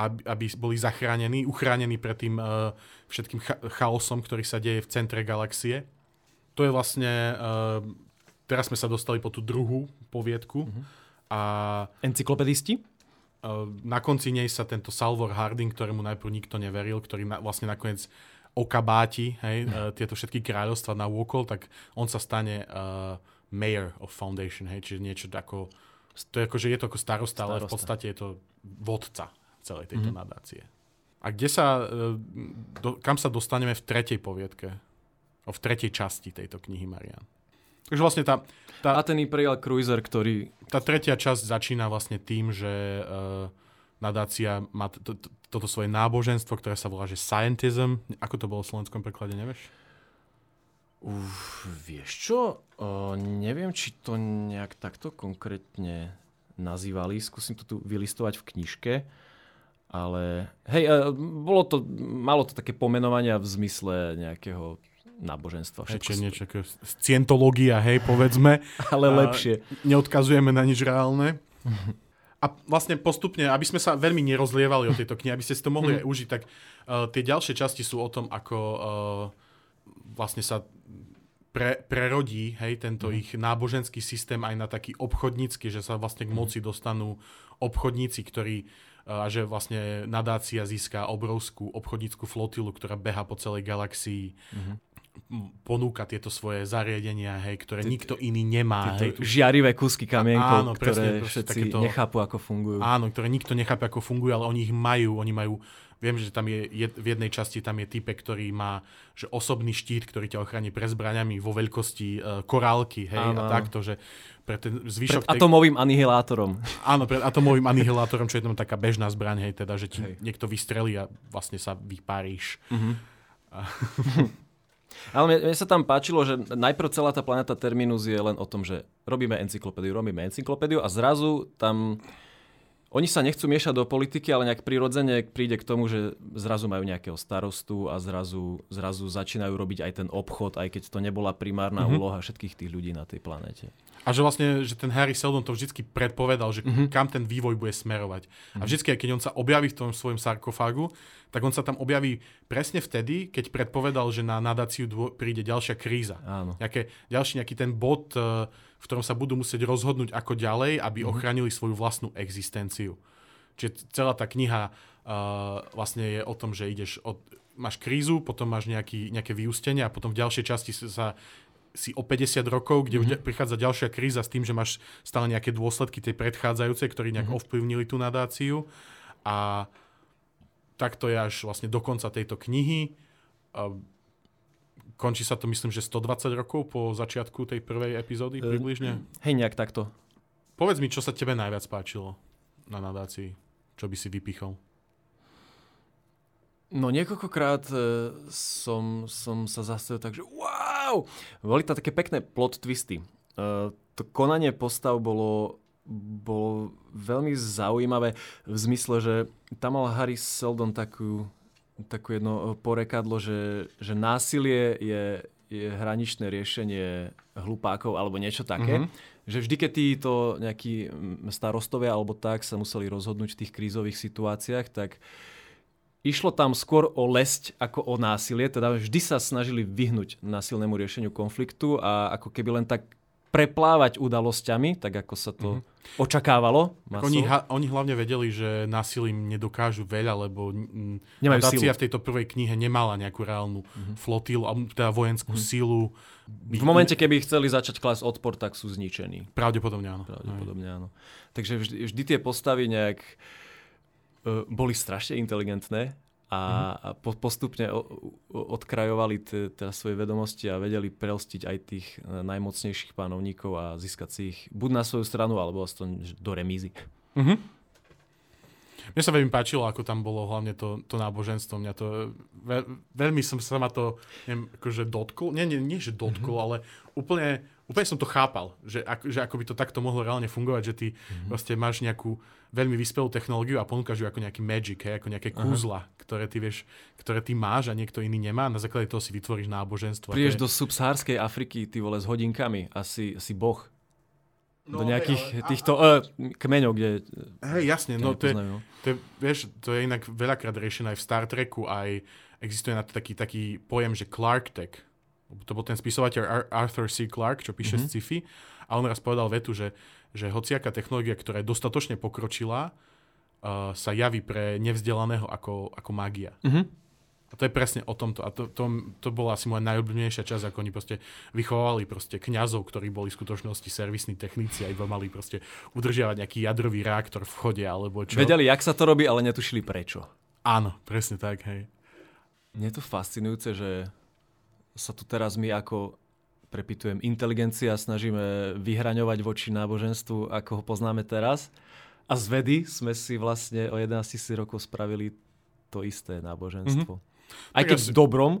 Aby, aby boli zachránení, uchránení pred tým uh, všetkým cha- chaosom, ktorý sa deje v centre galaxie. To je vlastne... Uh, teraz sme sa dostali po tú druhú poviedku. Mm-hmm. A... Encyklopedisti? na konci nej sa tento Salvor Harding, ktorému najprv nikto neveril, ktorý na, vlastne nakoniec okabáti hej, uh, tieto všetky kráľovstva na úkol, tak on sa stane uh, mayor of foundation, hej, čiže niečo ako, to je ako, že je to ako starosta, starosta. ale v podstate je to vodca celej tejto mm-hmm. nadácie. A kde sa, uh, do, kam sa dostaneme v tretej poviedke? O, v tretej časti tejto knihy Marian. Takže vlastne tá, tá... A ten Imperial Cruiser, ktorý... Tá tretia časť začína vlastne tým, že uh, nadácia má t- t- toto svoje náboženstvo, ktoré sa volá, že scientism. Ako to bolo v slovenskom preklade, nevieš? Uf, vieš čo? O, neviem, či to nejak takto konkrétne nazývali. Skúsim to tu vylistovať v knižke. Ale hej, bolo to, malo to také pomenovania v zmysle nejakého náboženstva. Všetko niečo ako scientológia, hej, povedzme. <laughs> Ale lepšie. Neodkazujeme na nič reálne. <laughs> A vlastne postupne, aby sme sa veľmi nerozlievali o tejto knihe, aby ste si to mohli aj užiť, tak uh, tie ďalšie časti sú o tom, ako uh, vlastne sa pre, prerodí hej, tento mm. ich náboženský systém aj na taký obchodnícky, že sa vlastne k mhm. moci dostanú obchodníci, ktorí a že vlastne nadácia získa obrovskú obchodníckú flotilu, ktorá beha po celej galaxii. Mm-hmm ponúka tieto svoje zariadenia, hej, ktoré nikto iný nemá. Hej. Žiarivé kúsky kamienkov, áno, presne, ktoré všetci takéto, nechápu, ako fungujú. Áno, ktoré nikto nechápe, ako fungujú, ale oni ich majú. Oni majú, viem, že tam je, je v jednej časti tam je type, ktorý má že osobný štít, ktorý ťa ochráni pre zbraniami vo veľkosti uh, korálky, hej, áno, a takto, že pre ten zvyšok... Pred atomovým anihilátorom. Áno, pred atomovým anihilátorom, čo je tam taká bežná zbraň, hej, teda, že ti hej. niekto vystrelí a vlastne sa vypáriš. Uh-huh. <laughs> Ale mne, mne sa tam páčilo, že najprv celá tá planeta Terminus je len o tom, že robíme encyklopédiu, robíme encyklopédiu a zrazu tam oni sa nechcú miešať do politiky, ale nejak prirodzene príde k tomu, že zrazu majú nejakého starostu a zrazu, zrazu začínajú robiť aj ten obchod, aj keď to nebola primárna mm-hmm. úloha všetkých tých ľudí na tej planete. A že vlastne, že ten Harry Seldon to vždy predpovedal, že mm-hmm. kam ten vývoj bude smerovať. Mm-hmm. A vždy, keď on sa objaví v tom svojom sarkofágu, tak on sa tam objaví presne vtedy, keď predpovedal, že na nadáciu príde ďalšia kríza. Áno. Nejaké, ďalší nejaký ten bod, uh, v ktorom sa budú musieť rozhodnúť ako ďalej, aby mm-hmm. ochránili svoju vlastnú existenciu. Čiže celá tá kniha uh, vlastne je o tom, že ideš od, máš krízu, potom máš nejaký, nejaké vyústenie a potom v ďalšej časti sa si o 50 rokov, kde mm-hmm. prichádza ďalšia kríza s tým, že máš stále nejaké dôsledky tej predchádzajúcej, ktorí nejak mm-hmm. ovplyvnili tú nadáciu. A takto je až vlastne do konca tejto knihy. Končí sa to, myslím, že 120 rokov po začiatku tej prvej epizódy uh, približne? Hej, nejak takto. Povedz mi, čo sa tebe najviac páčilo na nadácii? Čo by si vypichol? No niekoľkokrát e, som, som sa zastavil tak, že wow! Boli to také pekné plot twisty. E, to konanie postav bolo, bolo veľmi zaujímavé v zmysle, že tam mal Harry Seldon takú, takú jedno porekadlo, že, že násilie je, je hraničné riešenie hlupákov alebo niečo také. Mm-hmm. Že vždy, keď títo nejakí starostovia alebo tak sa museli rozhodnúť v tých krízových situáciách, tak išlo tam skôr o lesť ako o násilie, teda vždy sa snažili vyhnúť násilnému riešeniu konfliktu a ako keby len tak preplávať udalosťami, tak ako sa to mm-hmm. očakávalo. Oni, ha, oni hlavne vedeli, že násilím nedokážu veľa, lebo Nemajú nadácia v tejto prvej knihe nemala nejakú reálnu mm-hmm. flotilu, teda vojenskú mm-hmm. sílu. V momente, keby chceli začať klásť odpor, tak sú zničení. Pravdepodobne áno. Pravdepodobne áno. Takže vždy, vždy tie postavy nejak uh, boli strašne inteligentné a, po, postupne odkrajovali teda svoje vedomosti a vedeli prelstiť aj tých e, najmocnejších pánovníkov a získať si ich buď na svoju stranu, alebo aspoň do remízy. Mm-hmm. Mne sa veľmi páčilo, ako tam bolo hlavne to, to náboženstvo. Mňa to, ve, veľmi som sa ma to, neviem, akože dotkol. Nie, nie, nie že dotkol, mm-hmm. ale úplne, úplne som to chápal, že, ak, že ako by to takto mohlo reálne fungovať, že ty mm-hmm. proste máš nejakú veľmi vyspelú technológiu a ponúkaš ju ako nejaký magic, hej, ako nejaké kúzla, Aha. ktoré ty, vieš, ktoré ty máš a niekto iný nemá. Na základe toho si vytvoríš náboženstvo. Prídeš je... do subsárskej Afriky, ty vole, s hodinkami a si, si boh. No, do nejakých hej, ale... týchto uh, kmeňov, kde... Hej, jasne, no to, je, to je, vieš, to je inak veľakrát riešené aj v Star Treku, aj existuje na to taký, taký pojem, že Clark Tech. To bol ten spisovateľ Arthur C. Clarke, čo píše mm-hmm. sci-fi. A on raz povedal vetu, že že hociaká technológia, ktorá je dostatočne pokročilá, uh, sa javí pre nevzdelaného ako, ako magia. Mm-hmm. A to je presne o tomto. A to, to, to bola asi moja najobľúbenejšia časť, ako oni proste vychovávali proste kňazov, ktorí boli v skutočnosti servisní techníci a iba mali proste udržiavať nejaký jadrový reaktor v chode alebo čo. Vedeli, jak sa to robí, ale netušili prečo. Áno, presne tak, hej. Mne je to fascinujúce, že sa tu teraz my ako prepitujem, inteligencia snažíme vyhraňovať voči náboženstvu, ako ho poznáme teraz. A z vedy sme si vlastne o 11 si rokov spravili to isté náboženstvo. Mm-hmm. Aj keď ja si, v dobrom.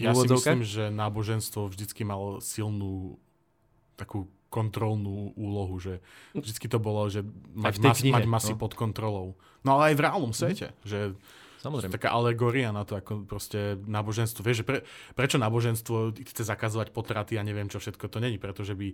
Ja si myslím, že náboženstvo vždycky malo silnú takú kontrolnú úlohu, že vždycky to bolo, že mať, mas, knihe, mať masy no. pod kontrolou. No ale aj v reálnom svete, mm. že Samozrejme. Taká alegória na to, ako proste náboženstvo. Vieš, že pre, prečo náboženstvo chce zakazovať potraty a neviem čo všetko. To není, pretože by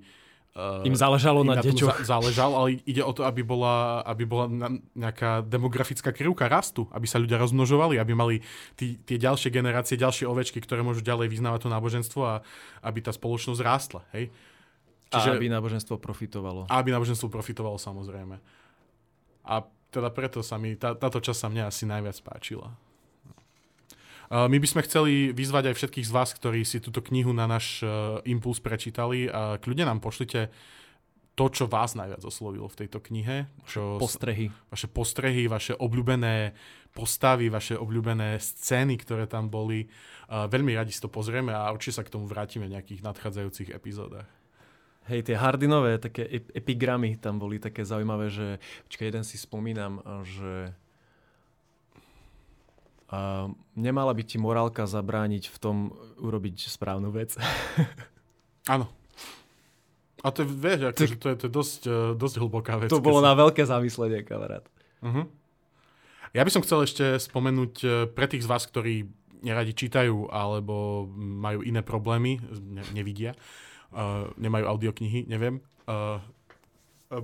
Uh, im záležalo im na, na deťoch. Za, záležal, ale ide o to, aby bola, aby bola nejaká demografická krivka rastu, aby sa ľudia rozmnožovali, aby mali tí, tie ďalšie generácie, ďalšie ovečky, ktoré môžu ďalej vyznávať to náboženstvo a aby tá spoločnosť rástla. Hej? Čiže, a aby náboženstvo profitovalo. A aby náboženstvo profitovalo, samozrejme. A teda preto sa mi, tá, táto časť sa mne asi najviac páčila. My by sme chceli vyzvať aj všetkých z vás, ktorí si túto knihu na náš uh, impuls prečítali a kľudne nám pošlite to, čo vás najviac oslovilo v tejto knihe. Čo, postrehy. Vaše postrehy, vaše obľúbené postavy, vaše obľúbené scény, ktoré tam boli. Uh, veľmi radi si to pozrieme a určite sa k tomu vrátime v nejakých nadchádzajúcich epizódach. Hej, tie hardinové také epigramy tam boli také zaujímavé, že počkaj, jeden si spomínam, že a nemala by ti morálka zabrániť v tom urobiť správnu vec. <laughs> Áno. A to je, vieš, akože to je, to je dosť, uh, dosť hlboká vec. To bolo na veľké zamyslenie, kamarát. Uh-huh. Ja by som chcel ešte spomenúť e, pre tých z vás, ktorí neradi čítajú alebo majú iné problémy, ne, nevidia, uh, nemajú audioknihy, neviem. Uh, uh,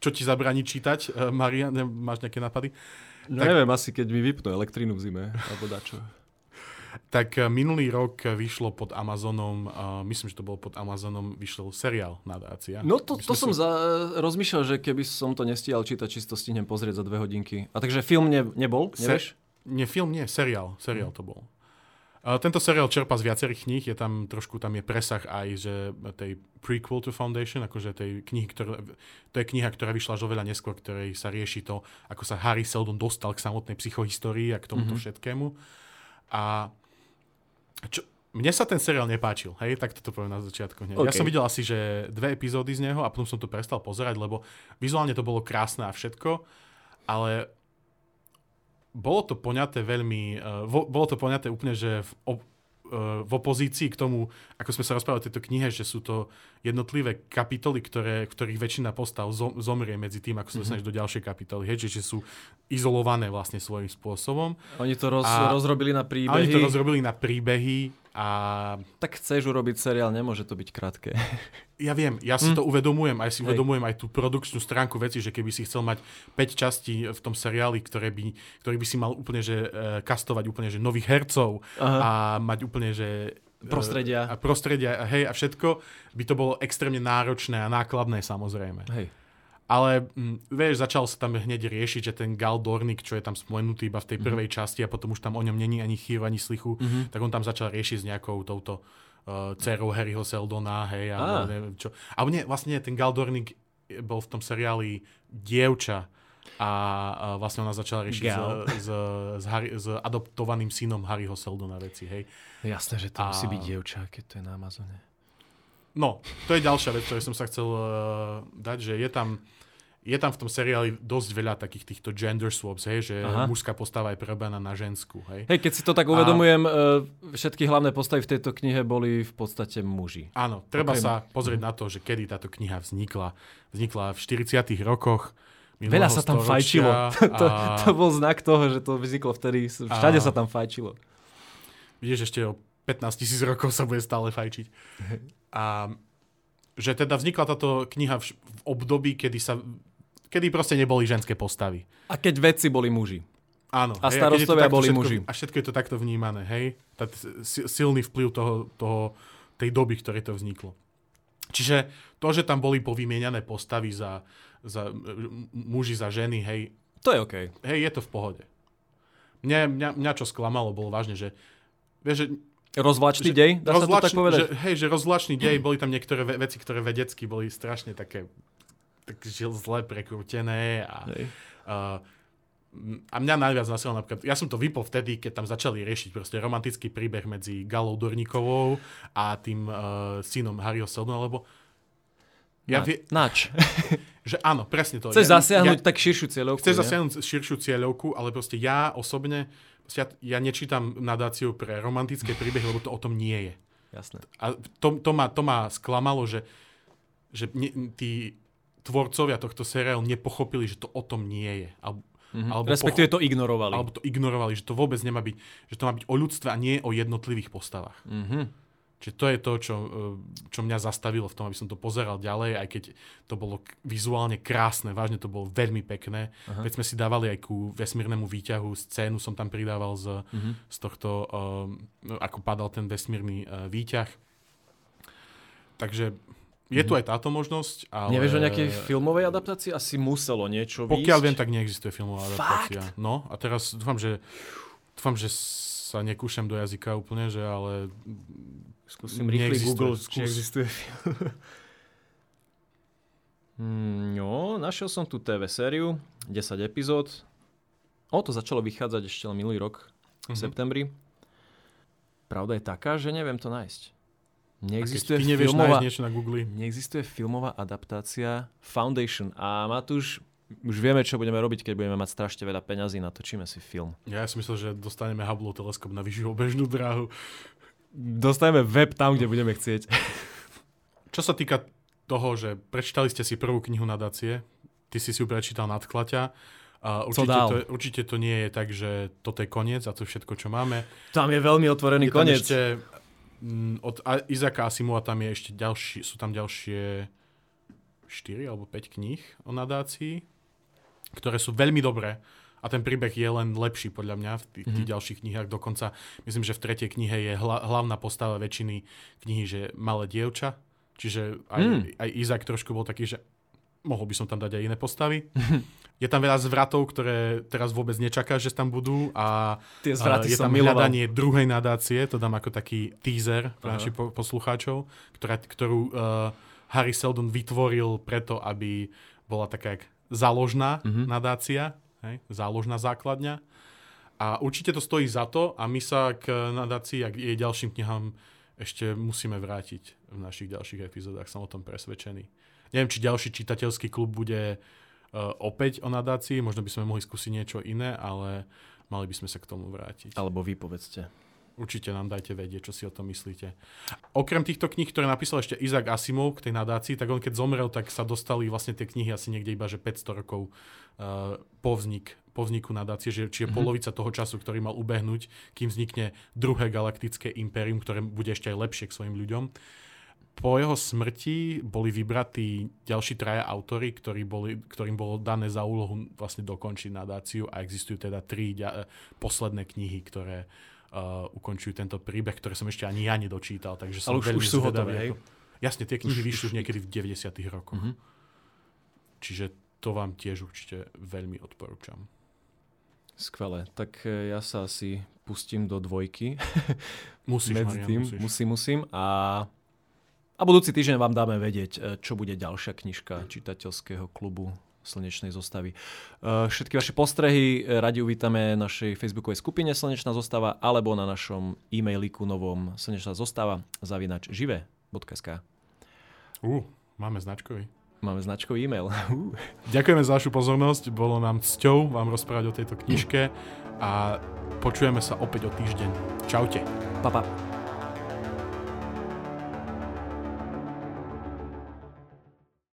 čo ti zabraní čítať, uh, Maria? Ne, máš nejaké nápady? No tak, neviem, asi keď mi vypnú elektrínu v zime, alebo dačo. Tak minulý rok vyšlo pod Amazonom, uh, myslím, že to bolo pod Amazonom, vyšiel seriál Nadácia. No to, to som si... za, rozmýšľal, že keby som to nestíhal čítať, čisto stihnem pozrieť za dve hodinky. A takže film ne, nebol, nevieš? Se, nie, film nie, seriál. Seriál to bol. Tento seriál čerpa z viacerých kníh, je tam trošku, tam je presah aj že tej prequel to Foundation, akože tej knihy, ktorá, to je kniha, ktorá vyšla až oveľa neskôr, ktorej sa rieši to, ako sa Harry Seldon dostal k samotnej psychohistórii a k tomuto mm-hmm. všetkému. A čo, mne sa ten seriál nepáčil, hej, tak toto poviem na začiatku. Okay. Ja som videl asi, že dve epizódy z neho a potom som to prestal pozerať, lebo vizuálne to bolo krásne a všetko, ale bolo to poňaté veľmi, uh, vo, bolo to poňaté úplne, že v, ob, uh, v opozícii k tomu, ako sme sa rozprávali o tejto knihe, že sú to jednotlivé kapitoly, ktoré, ktorých väčšina postav zom, zomrie medzi tým, ako sa mm-hmm. dostaneš do ďalšej kapitoly. Hej, že, že sú izolované vlastne svojím spôsobom. Oni to roz, a, rozrobili na príbehy. Oni to rozrobili na príbehy a... Tak chceš urobiť seriál, nemôže to byť krátke. <laughs> Ja viem, ja si hm. to uvedomujem, aj si Hej. uvedomujem aj tú produkčnú stránku veci, že keby si chcel mať 5 častí v tom seriáli, ktoré by, ktorý by si mal úplne, že uh, kastovať úplne, že nových hercov Aha. a mať úplne, že e, prostredia. A prostredia, hej, a všetko, by to bolo extrémne náročné a nákladné samozrejme. Hej. Ale m, mm, vieš, začal sa tam hneď riešiť, že ten Gal Dornik, čo je tam spomenutý iba v tej mhm. prvej mm-hmm. časti a potom už tam o ňom není ani chýru, ani slichu, mm-hmm. tak on tam začal riešiť s nejakou touto uh, dcerou Harryho Seldona, hej, a neviem čo. A nie, vlastne ten Gal Dornik bol v tom seriáli dievča a, a vlastne ona začala riešiť s, s, s, Harry, s adoptovaným synom Harryho Seldona veci, hej. Jasné, že to a... musí byť dievča, keď to je na Amazone. No, to je ďalšia vec, ktorú som sa chcel uh, dať, že je tam, je tam v tom seriáli dosť veľa takých týchto gender swaps, hej, že Aha. mužská postava je prerobená na ženskú. Hej. hej, keď si to tak uvedomujem, a... Uh, všetky hlavné postavy v tejto knihe boli v podstate muži. Áno, treba okay. sa pozrieť na to, že kedy táto kniha vznikla. Vznikla v 40 rokoch. Veľa sa tam fajčilo. A... <laughs> to, to bol znak toho, že to vzniklo vtedy. Všade a... sa tam fajčilo. Vidíš, ešte o 15 tisíc rokov sa bude stále fajčiť. A že teda vznikla táto kniha v, v období, kedy sa kedy proste neboli ženské postavy. A keď vedci boli muži. Áno. A hej, starostovia boli všetko, muži. A všetko je to takto vnímané, hej? Tá silný vplyv toho, toho, tej doby, ktoré to vzniklo. Čiže to, že tam boli povymieniané postavy za, za muži, za ženy, hej. To je OK. Hej, je to v pohode. Mňa, mňa, mňa čo sklamalo, bolo vážne, že, vieš, že Rozvlačný že, dej, dá sa to tak povedať? Že, hej, že rozvlačný dej, boli tam niektoré ve- veci, ktoré vedecky boli strašne také tak zle prekrútené a, uh, a mňa najviac nasilo napríklad, ja som to vypol vtedy, keď tam začali riešiť proste romantický príbeh medzi Galou Dornikovou a tým uh, synom Harryho Seldona, lebo ja Na, vie... Nač. <laughs> že áno, presne to. Chceš ja, zasiahnuť ja, tak širšiu cieľovku. Chceš zasiahnuť širšiu cieľovku, ale proste ja osobne ja, ja nečítam nadáciu pre romantické príbehy, lebo to o tom nie je. Jasné. A to, to, ma, to ma sklamalo, že, že ne, tí tvorcovia tohto seriálu nepochopili, že to o tom nie je. Alebo, mm-hmm. alebo Respektíve pocho- to ignorovali. Alebo to ignorovali, že to vôbec nemá byť, že to má byť o ľudstve a nie o jednotlivých postavách. Mm-hmm. Čiže to je to, čo, e, čo mňa zastavilo v tom, aby som to pozeral ďalej, aj keď to bolo vizuálne krásne, vážne to bolo veľmi pekné. Aha. Veď sme si dávali aj ku vesmírnemu výťahu, scénu som tam pridával z, uh-huh. z tohto, um, ako padal ten vesmírny uh, výťah. Takže je tu mhm. aj táto možnosť, ale... Nevieš o nejakej filmovej adaptácii? Asi muselo niečo Pokiaľ výsť. viem, tak neexistuje filmová adaptácia. Fakt? No a teraz dúfam, že dúfam, že sa nekúšam do jazyka úplne, že ale Skúsim rýchly Google, skús. či existuje. Hmm, no, našiel som tu TV sériu, 10 epizód. O, to začalo vychádzať ešte minulý rok, v uh-huh. septembri. Pravda je taká, že neviem to nájsť. Neexistuje filmová, niečo na Google. Neexistuje filmová adaptácia Foundation. A Matúš, už vieme, čo budeme robiť, keď budeme mať strašne veľa peňazí, natočíme si film. Ja si myslel, že dostaneme Hubble teleskop na vyššiu obežnú dráhu dostaneme web tam, kde budeme chcieť. Čo sa týka toho, že prečítali ste si prvú knihu nadácie, ty si si ju prečítal nadklaťa, Co určite, to, určite to nie je tak, že toto je koniec a to všetko, čo máme. Tam je veľmi otvorený Je koniec. ešte, mm, od A- Izaka Asimova tam je ešte ďalší, sú tam ďalšie 4 alebo 5 kníh o nadácii, ktoré sú veľmi dobré a ten príbeh je len lepší podľa mňa v tých, tých Mhm. ďalších knihách. Dokonca myslím, že v tretej knihe je hla, hlavná postava väčšiny knihy, že malé dievča, čiže aj, Mm. aj Izak trošku bol taký, že mohol by som tam dať aj iné postavy. <laughs> je tam veľa zvratov, ktoré teraz vôbec nečaká, že tam budú a Tie zvraty je tam hľadanie druhej nadácie, to dám ako taký teaser pre našich po- poslucháčov, ktorá, ktorú uh, Harry Seldon vytvoril preto, aby bola taká záložná Mhm. nadácia, hej, záložná základňa. A určite to stojí za to a my sa k nadácii a k jej ďalším knihám ešte musíme vrátiť v našich ďalších epizódach, som o tom presvedčený. Neviem, či ďalší čitateľský klub bude uh, opäť o nadácii, možno by sme mohli skúsiť niečo iné, ale mali by sme sa k tomu vrátiť. Alebo vy povedzte. Určite nám dajte vedieť, čo si o tom myslíte. Okrem týchto kníh, ktoré napísal ešte Isaac Asimov k tej nadácii, tak on keď zomrel, tak sa dostali vlastne tie knihy asi niekde iba, že 500 rokov uh, po, vznik, po vzniku nadácie, že, čiže Mhm. polovica toho času, ktorý mal ubehnúť, kým vznikne druhé galaktické impérium, ktoré bude ešte aj lepšie k svojim ľuďom. Po jeho smrti boli vybratí ďalší traja autory, ktorí boli, ktorým bolo dané za úlohu vlastne dokončiť nadáciu a existujú teda tri ďa, posledné knihy, ktoré uh, ukončujú tento príbeh, ktoré som ešte ani ja nedočítal, takže som Ale už- už sú hotové, ako- Jasne, tie knihy Už- vyšli už- už niekedy v 90 rokoch. Mhm. Čiže to vám tiež určite veľmi odporúčam. Skvelé. Tak e, ja sa asi pustím do dvojky. <laughs> Musíš, Medzi Marian, tým musíš. musím, musím. A, a budúci týždeň vám dáme vedieť, e, čo bude ďalšia knižka čitateľského klubu Slnečnej zostavy. E, Všetky vaše postrehy e, radi uvítame na našej facebookovej skupine Slnečná zostava alebo na našom e-mailiku novom slnečná zostava zavinač žive.sk Uh, máme značkový. Máme značkový e-mail. <laughs> Uh. Ďakujeme za vašu pozornosť, bolo nám cťou vám rozprávať o tejto knižke a počujeme sa opäť o týždeň. Čaute. Pa, pa.